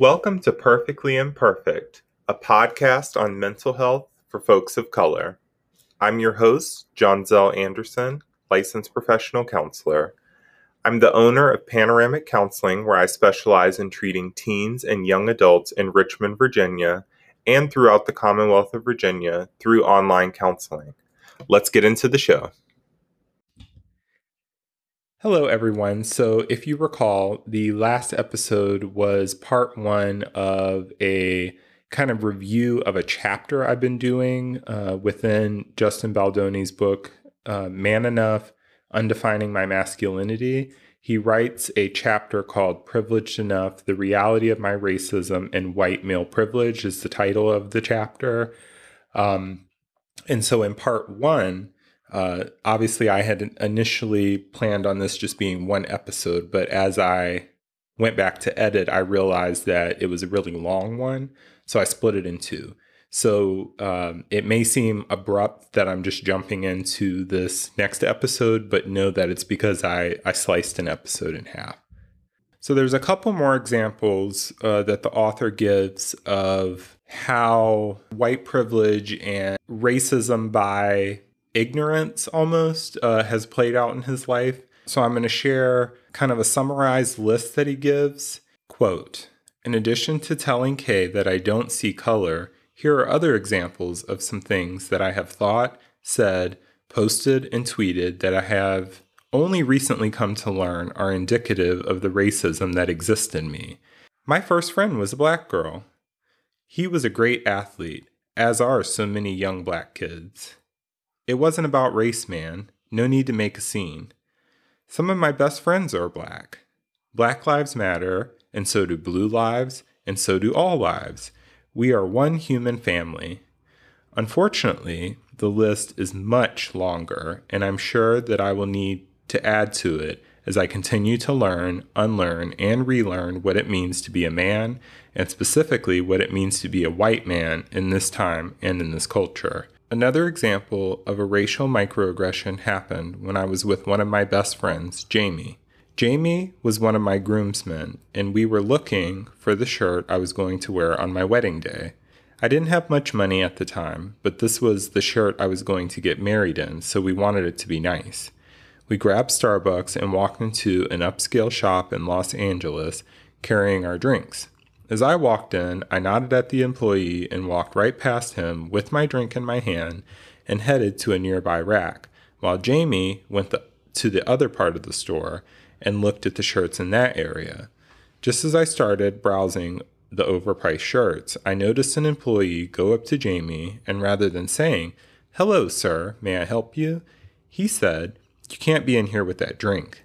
Welcome to Perfectly Imperfect, a podcast on mental health for folks of color. I'm your host, John Zell Anderson, licensed professional counselor. I'm the owner of Panoramic Counseling, where I specialize in treating teens and young adults in Richmond, Virginia, and throughout the Commonwealth of Virginia through online counseling. Let's get into the show. Hello, everyone. So, if you recall, the last episode was part one of a kind of review of a chapter I've been doing uh, within Justin Baldoni's book, uh, Man Enough Undefining My Masculinity. He writes a chapter called Privileged Enough The Reality of My Racism and White Male Privilege, is the title of the chapter. Um, and so, in part one, uh, obviously, I had initially planned on this just being one episode, but as I went back to edit, I realized that it was a really long one. So I split it in two. So um, it may seem abrupt that I'm just jumping into this next episode, but know that it's because I, I sliced an episode in half. So there's a couple more examples uh, that the author gives of how white privilege and racism by ignorance almost uh, has played out in his life. So I'm going to share kind of a summarized list that he gives. Quote In addition to telling Kay that I don't see color, here are other examples of some things that I have thought, said, posted, and tweeted that I have only recently come to learn are indicative of the racism that exists in me. My first friend was a black girl. He was a great athlete, as are so many young black kids. It wasn't about race, man. No need to make a scene. Some of my best friends are black. Black lives matter, and so do blue lives, and so do all lives. We are one human family. Unfortunately, the list is much longer, and I'm sure that I will need to add to it as I continue to learn, unlearn, and relearn what it means to be a man, and specifically what it means to be a white man in this time and in this culture. Another example of a racial microaggression happened when I was with one of my best friends, Jamie. Jamie was one of my groomsmen, and we were looking for the shirt I was going to wear on my wedding day. I didn't have much money at the time, but this was the shirt I was going to get married in, so we wanted it to be nice. We grabbed Starbucks and walked into an upscale shop in Los Angeles carrying our drinks. As I walked in, I nodded at the employee and walked right past him with my drink in my hand and headed to a nearby rack, while Jamie went the, to the other part of the store and looked at the shirts in that area. Just as I started browsing the overpriced shirts, I noticed an employee go up to Jamie and rather than saying, Hello, sir, may I help you? he said, You can't be in here with that drink.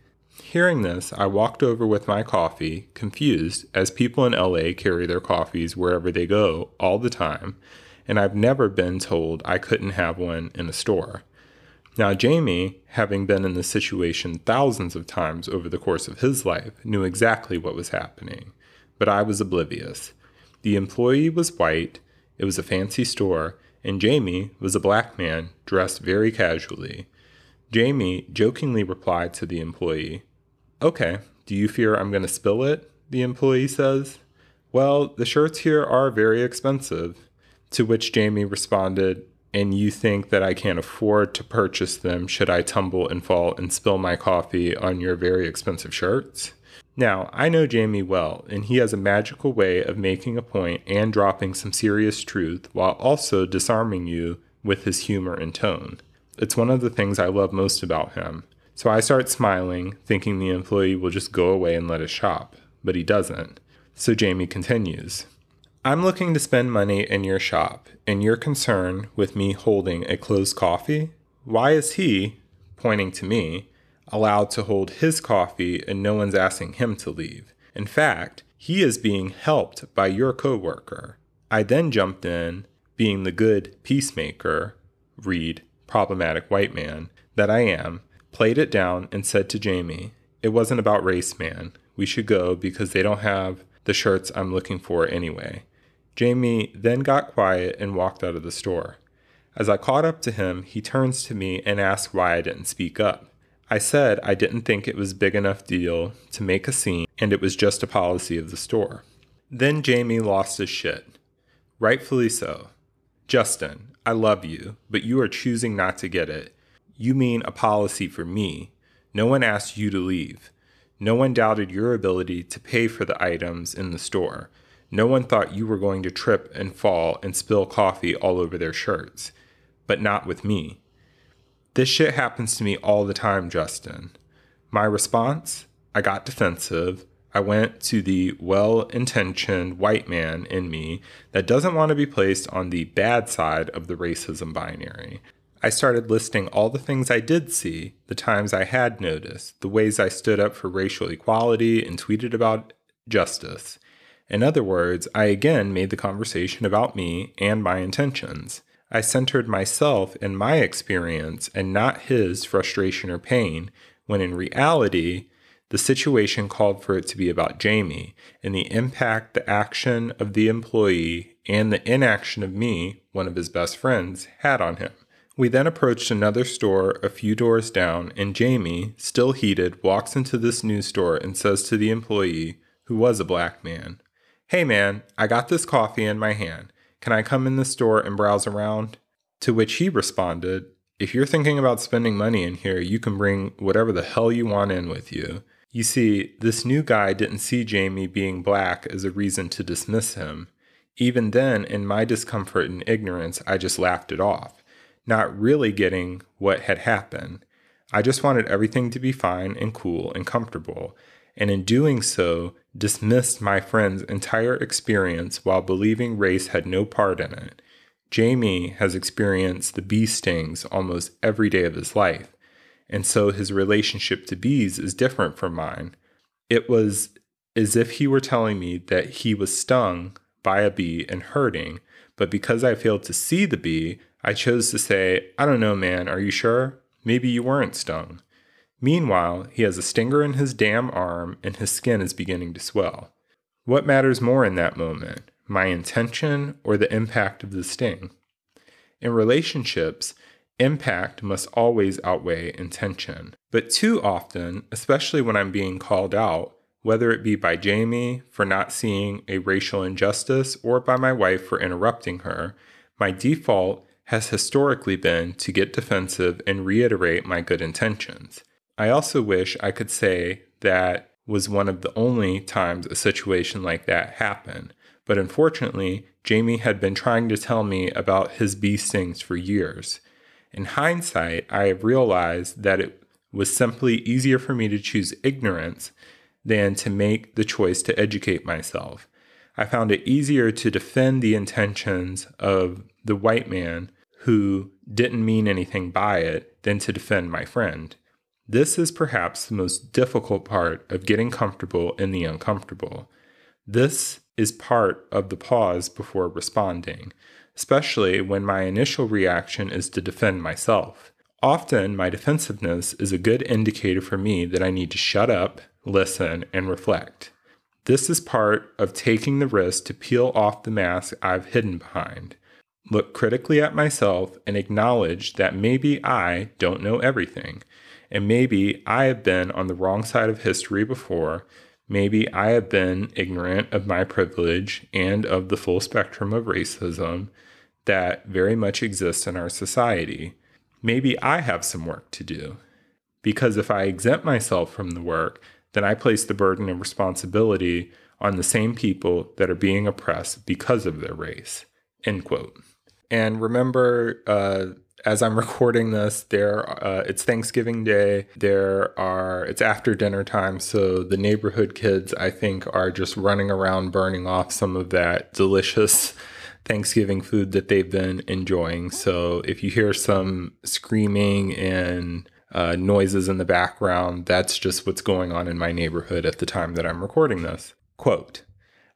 Hearing this, I walked over with my coffee, confused, as people in LA carry their coffees wherever they go all the time, and I've never been told I couldn't have one in a store. Now, Jamie, having been in this situation thousands of times over the course of his life, knew exactly what was happening, but I was oblivious. The employee was white, it was a fancy store, and Jamie was a black man dressed very casually. Jamie jokingly replied to the employee, Okay, do you fear I'm going to spill it? The employee says. Well, the shirts here are very expensive. To which Jamie responded, And you think that I can't afford to purchase them should I tumble and fall and spill my coffee on your very expensive shirts? Now, I know Jamie well, and he has a magical way of making a point and dropping some serious truth while also disarming you with his humor and tone. It's one of the things I love most about him. So I start smiling, thinking the employee will just go away and let us shop, but he doesn't. So Jamie continues I'm looking to spend money in your shop, and you're concerned with me holding a closed coffee? Why is he, pointing to me, allowed to hold his coffee and no one's asking him to leave? In fact, he is being helped by your coworker. I then jumped in, being the good peacemaker, read problematic white man, that I am, played it down, and said to Jamie, It wasn't about race, man. We should go because they don't have the shirts I'm looking for anyway. Jamie then got quiet and walked out of the store. As I caught up to him, he turns to me and asks why I didn't speak up. I said I didn't think it was big enough deal to make a scene and it was just a policy of the store. Then Jamie lost his shit. Rightfully so. Justin, I love you, but you are choosing not to get it. You mean a policy for me. No one asked you to leave. No one doubted your ability to pay for the items in the store. No one thought you were going to trip and fall and spill coffee all over their shirts. But not with me. This shit happens to me all the time, Justin. My response? I got defensive. I went to the well intentioned white man in me that doesn't want to be placed on the bad side of the racism binary. I started listing all the things I did see, the times I had noticed, the ways I stood up for racial equality and tweeted about justice. In other words, I again made the conversation about me and my intentions. I centered myself and my experience and not his frustration or pain, when in reality, the situation called for it to be about Jamie and the impact the action of the employee and the inaction of me, one of his best friends, had on him. We then approached another store a few doors down, and Jamie, still heated, walks into this news store and says to the employee, who was a black man, Hey man, I got this coffee in my hand. Can I come in the store and browse around? To which he responded, If you're thinking about spending money in here, you can bring whatever the hell you want in with you. You see, this new guy didn't see Jamie being black as a reason to dismiss him. Even then, in my discomfort and ignorance, I just laughed it off, not really getting what had happened. I just wanted everything to be fine and cool and comfortable, and in doing so, dismissed my friend's entire experience while believing race had no part in it. Jamie has experienced the bee stings almost every day of his life and so his relationship to bees is different from mine. It was as if he were telling me that he was stung by a bee and hurting, but because I failed to see the bee, I chose to say, I don't know, man, are you sure? Maybe you weren't stung. Meanwhile, he has a stinger in his damn arm and his skin is beginning to swell. What matters more in that moment, my intention or the impact of the sting? In relationships, Impact must always outweigh intention. But too often, especially when I'm being called out, whether it be by Jamie for not seeing a racial injustice or by my wife for interrupting her, my default has historically been to get defensive and reiterate my good intentions. I also wish I could say that was one of the only times a situation like that happened. But unfortunately, Jamie had been trying to tell me about his bee stings for years. In hindsight, I have realized that it was simply easier for me to choose ignorance than to make the choice to educate myself. I found it easier to defend the intentions of the white man who didn't mean anything by it than to defend my friend. This is perhaps the most difficult part of getting comfortable in the uncomfortable. This is part of the pause before responding especially when my initial reaction is to defend myself. Often, my defensiveness is a good indicator for me that I need to shut up, listen, and reflect. This is part of taking the risk to peel off the mask I've hidden behind. Look critically at myself and acknowledge that maybe I don't know everything, and maybe I have been on the wrong side of history before. Maybe I have been ignorant of my privilege and of the full spectrum of racism, that very much exists in our society. Maybe I have some work to do. Because if I exempt myself from the work, then I place the burden and responsibility on the same people that are being oppressed because of their race. End quote. And remember, uh, as I'm recording this, there uh, it's Thanksgiving Day. There are it's after dinner time, so the neighborhood kids I think are just running around burning off some of that delicious Thanksgiving food that they've been enjoying. So if you hear some screaming and uh, noises in the background, that's just what's going on in my neighborhood at the time that I'm recording this. Quote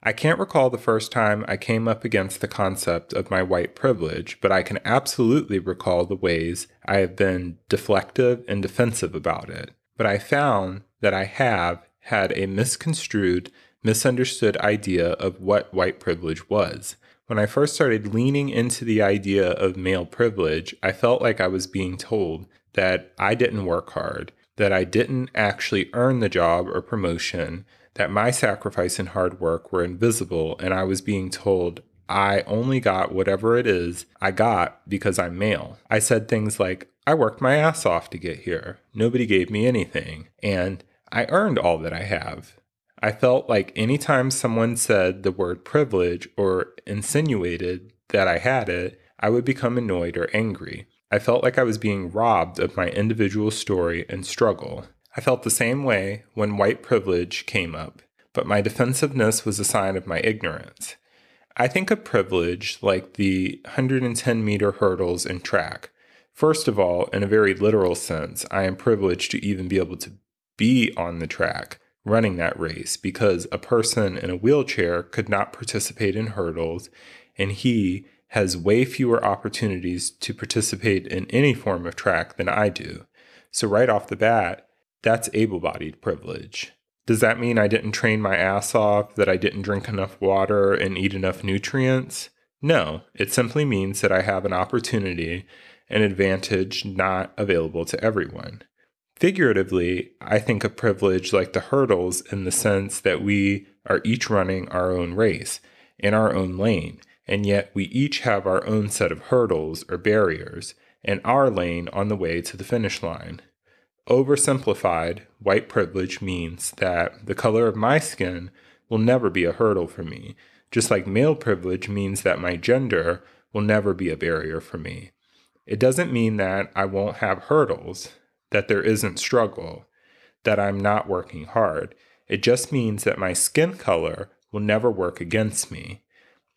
I can't recall the first time I came up against the concept of my white privilege, but I can absolutely recall the ways I have been deflective and defensive about it. But I found that I have had a misconstrued, misunderstood idea of what white privilege was. When I first started leaning into the idea of male privilege, I felt like I was being told that I didn't work hard, that I didn't actually earn the job or promotion, that my sacrifice and hard work were invisible, and I was being told I only got whatever it is I got because I'm male. I said things like, I worked my ass off to get here. Nobody gave me anything. And I earned all that I have. I felt like anytime someone said the word privilege or insinuated that I had it, I would become annoyed or angry. I felt like I was being robbed of my individual story and struggle. I felt the same way when white privilege came up, but my defensiveness was a sign of my ignorance. I think of privilege like the 110 meter hurdles in track. First of all, in a very literal sense, I am privileged to even be able to be on the track running that race because a person in a wheelchair could not participate in hurdles and he has way fewer opportunities to participate in any form of track than I do. So, right off the bat, that's able bodied privilege. Does that mean I didn't train my ass off, that I didn't drink enough water and eat enough nutrients? No, it simply means that I have an opportunity, an advantage not available to everyone. Figuratively, I think of privilege like the hurdles in the sense that we are each running our own race in our own lane, and yet we each have our own set of hurdles or barriers and our lane on the way to the finish line. Oversimplified, white privilege means that the color of my skin will never be a hurdle for me, just like male privilege means that my gender will never be a barrier for me. It doesn't mean that I won't have hurdles, that there isn't struggle, that I'm not working hard. It just means that my skin color will never work against me.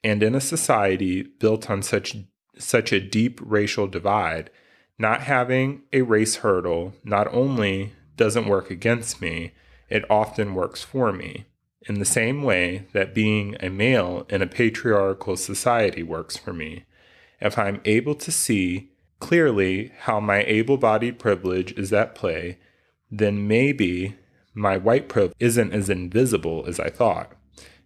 And in a society built on such such a deep racial divide, not having a race hurdle not only doesn't work against me, it often works for me. In the same way that being a male in a patriarchal society works for me. If I'm able to see clearly how my able bodied privilege is at play, then maybe my white privilege isn't as invisible as I thought.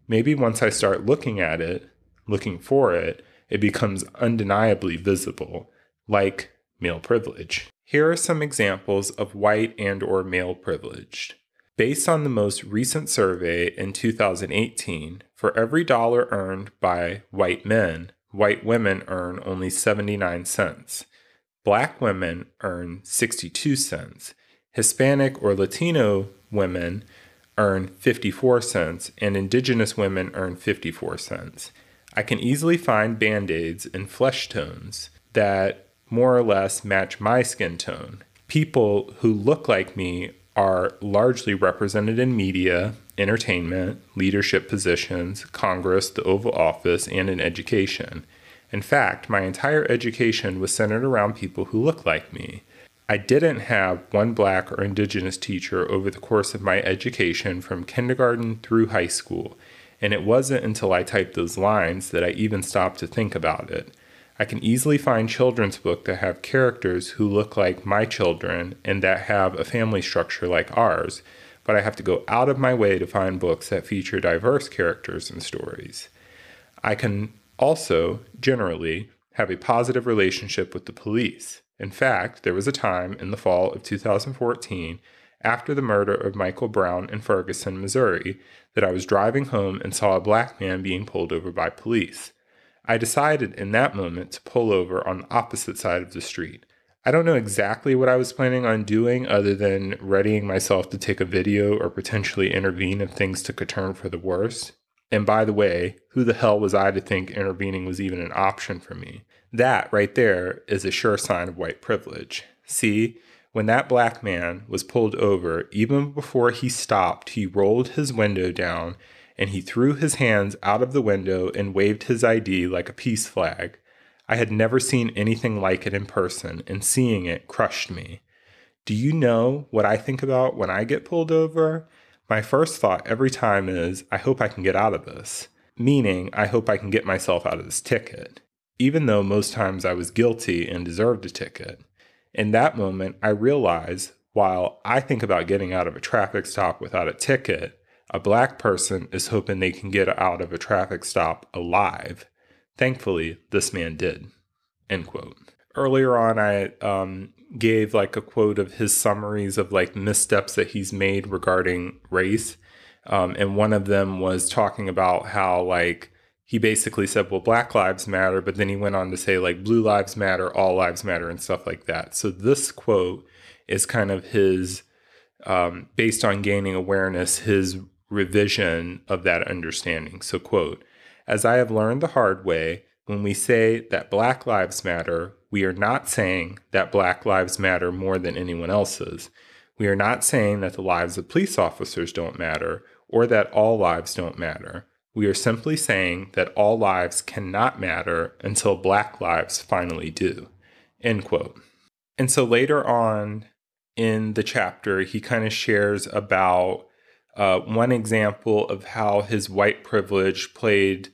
Maybe once I start looking at it, looking for it, it becomes undeniably visible, like male privilege. Here are some examples of white and or male privileged. Based on the most recent survey in 2018, for every dollar earned by white men, white women earn only 79 cents. Black women earn 62 cents. Hispanic or Latino women earn 54 cents, and indigenous women earn 54 cents. I can easily find band aids in flesh tones that more or less match my skin tone. People who look like me are largely represented in media, entertainment, leadership positions, Congress, the Oval Office, and in education. In fact, my entire education was centered around people who look like me. I didn't have one black or indigenous teacher over the course of my education from kindergarten through high school, and it wasn't until I typed those lines that I even stopped to think about it. I can easily find children's books that have characters who look like my children and that have a family structure like ours, but I have to go out of my way to find books that feature diverse characters and stories. I can also, generally, have a positive relationship with the police. In fact, there was a time in the fall of 2014, after the murder of Michael Brown in Ferguson, Missouri, that I was driving home and saw a black man being pulled over by police. I decided in that moment to pull over on the opposite side of the street. I don't know exactly what I was planning on doing other than readying myself to take a video or potentially intervene if things took a turn for the worse. And by the way, who the hell was I to think intervening was even an option for me? That right there is a sure sign of white privilege. See, when that black man was pulled over, even before he stopped, he rolled his window down and he threw his hands out of the window and waved his ID like a peace flag. I had never seen anything like it in person, and seeing it crushed me. Do you know what I think about when I get pulled over? My first thought every time is, I hope I can get out of this. Meaning, I hope I can get myself out of this ticket, even though most times I was guilty and deserved a ticket. In that moment, I realize while I think about getting out of a traffic stop without a ticket, a black person is hoping they can get out of a traffic stop alive. Thankfully, this man did. End quote. Earlier on, I um, gave like a quote of his summaries of like missteps that he's made regarding race. Um, and one of them was talking about how, like, he basically said, well, Black Lives Matter, but then he went on to say, like, Blue Lives Matter, All Lives Matter, and stuff like that. So this quote is kind of his, um, based on gaining awareness, his revision of that understanding. So, quote, as I have learned the hard way, when we say that Black Lives Matter, we are not saying that Black Lives Matter more than anyone else's. We are not saying that the lives of police officers don't matter or that all lives don't matter. We are simply saying that all lives cannot matter until Black lives finally do. End quote. And so later on in the chapter, he kind of shares about uh, one example of how his white privilege played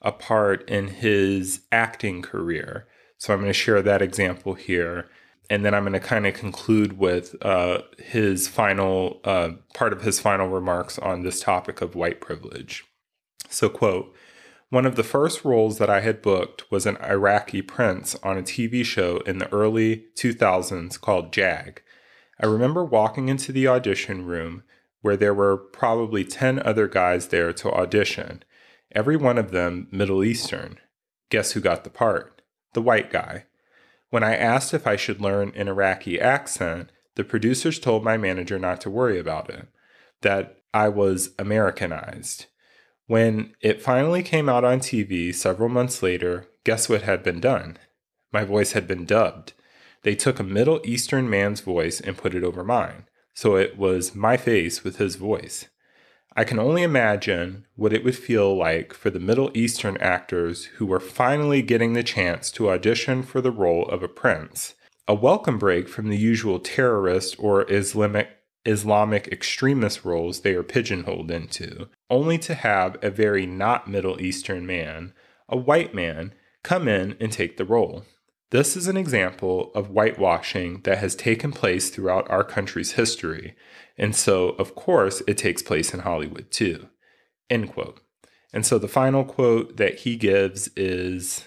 a part in his acting career. So I'm going to share that example here. And then I'm going to kind of conclude with uh, his final uh, part of his final remarks on this topic of white privilege. So, quote, one of the first roles that I had booked was an Iraqi prince on a TV show in the early 2000s called Jag. I remember walking into the audition room where there were probably 10 other guys there to audition every one of them Middle Eastern. Guess who got the part? The white guy. When I asked if I should learn an Iraqi accent, the producers told my manager not to worry about it, that I was Americanized. When it finally came out on TV several months later, guess what had been done? My voice had been dubbed. They took a Middle Eastern man's voice and put it over mine, so it was my face with his voice. I can only imagine what it would feel like for the Middle Eastern actors who were finally getting the chance to audition for the role of a prince. A welcome break from the usual terrorist or Islamic Islamic extremist roles they are pigeonholed into, only to have a very not Middle Eastern man, a white man, come in and take the role. This is an example of whitewashing that has taken place throughout our country's history, and so, of course, it takes place in Hollywood too. End quote. And so the final quote that he gives is,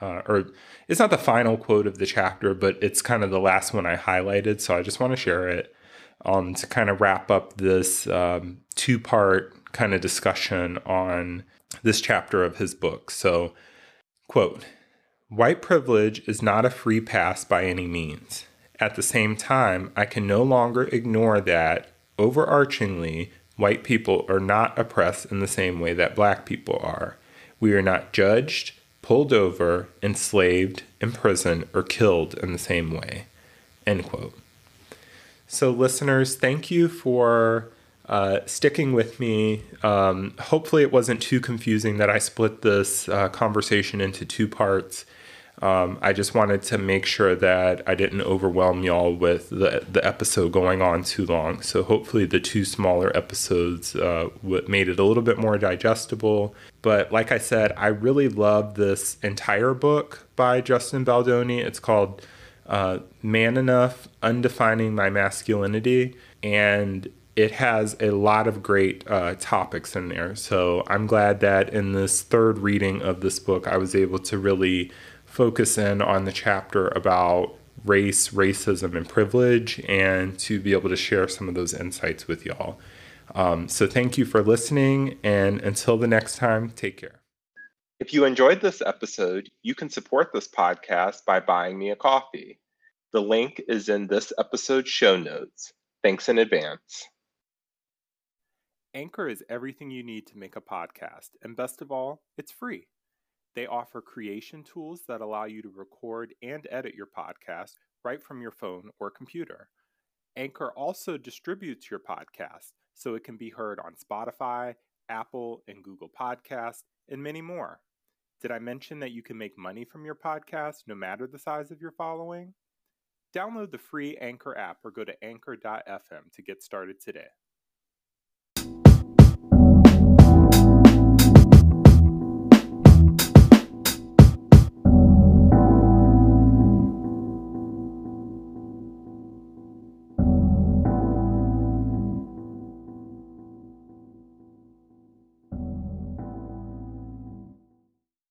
uh, or it's not the final quote of the chapter, but it's kind of the last one I highlighted. So I just want to share it um, to kind of wrap up this um, two part kind of discussion on this chapter of his book. So, quote, White privilege is not a free pass by any means. At the same time, I can no longer ignore that, overarchingly, white people are not oppressed in the same way that black people are. We are not judged, pulled over, enslaved, imprisoned, or killed in the same way. End quote. So, listeners, thank you for uh, sticking with me. Um, hopefully, it wasn't too confusing that I split this uh, conversation into two parts. Um, I just wanted to make sure that I didn't overwhelm y'all with the, the episode going on too long. So hopefully the two smaller episodes uh, made it a little bit more digestible. But like I said, I really love this entire book by Justin Baldoni. It's called uh, Man Enough Undefining My Masculinity. And it has a lot of great uh, topics in there. So I'm glad that in this third reading of this book, I was able to really focus in on the chapter about race, racism, and privilege, and to be able to share some of those insights with y'all. Um, so, thank you for listening, and until the next time, take care. If you enjoyed this episode, you can support this podcast by buying me a coffee. The link is in this episode's show notes. Thanks in advance. Anchor is everything you need to make a podcast, and best of all, it's free. They offer creation tools that allow you to record and edit your podcast right from your phone or computer. Anchor also distributes your podcast so it can be heard on Spotify, Apple, and Google Podcasts, and many more. Did I mention that you can make money from your podcast no matter the size of your following? Download the free Anchor app or go to anchor.fm to get started today.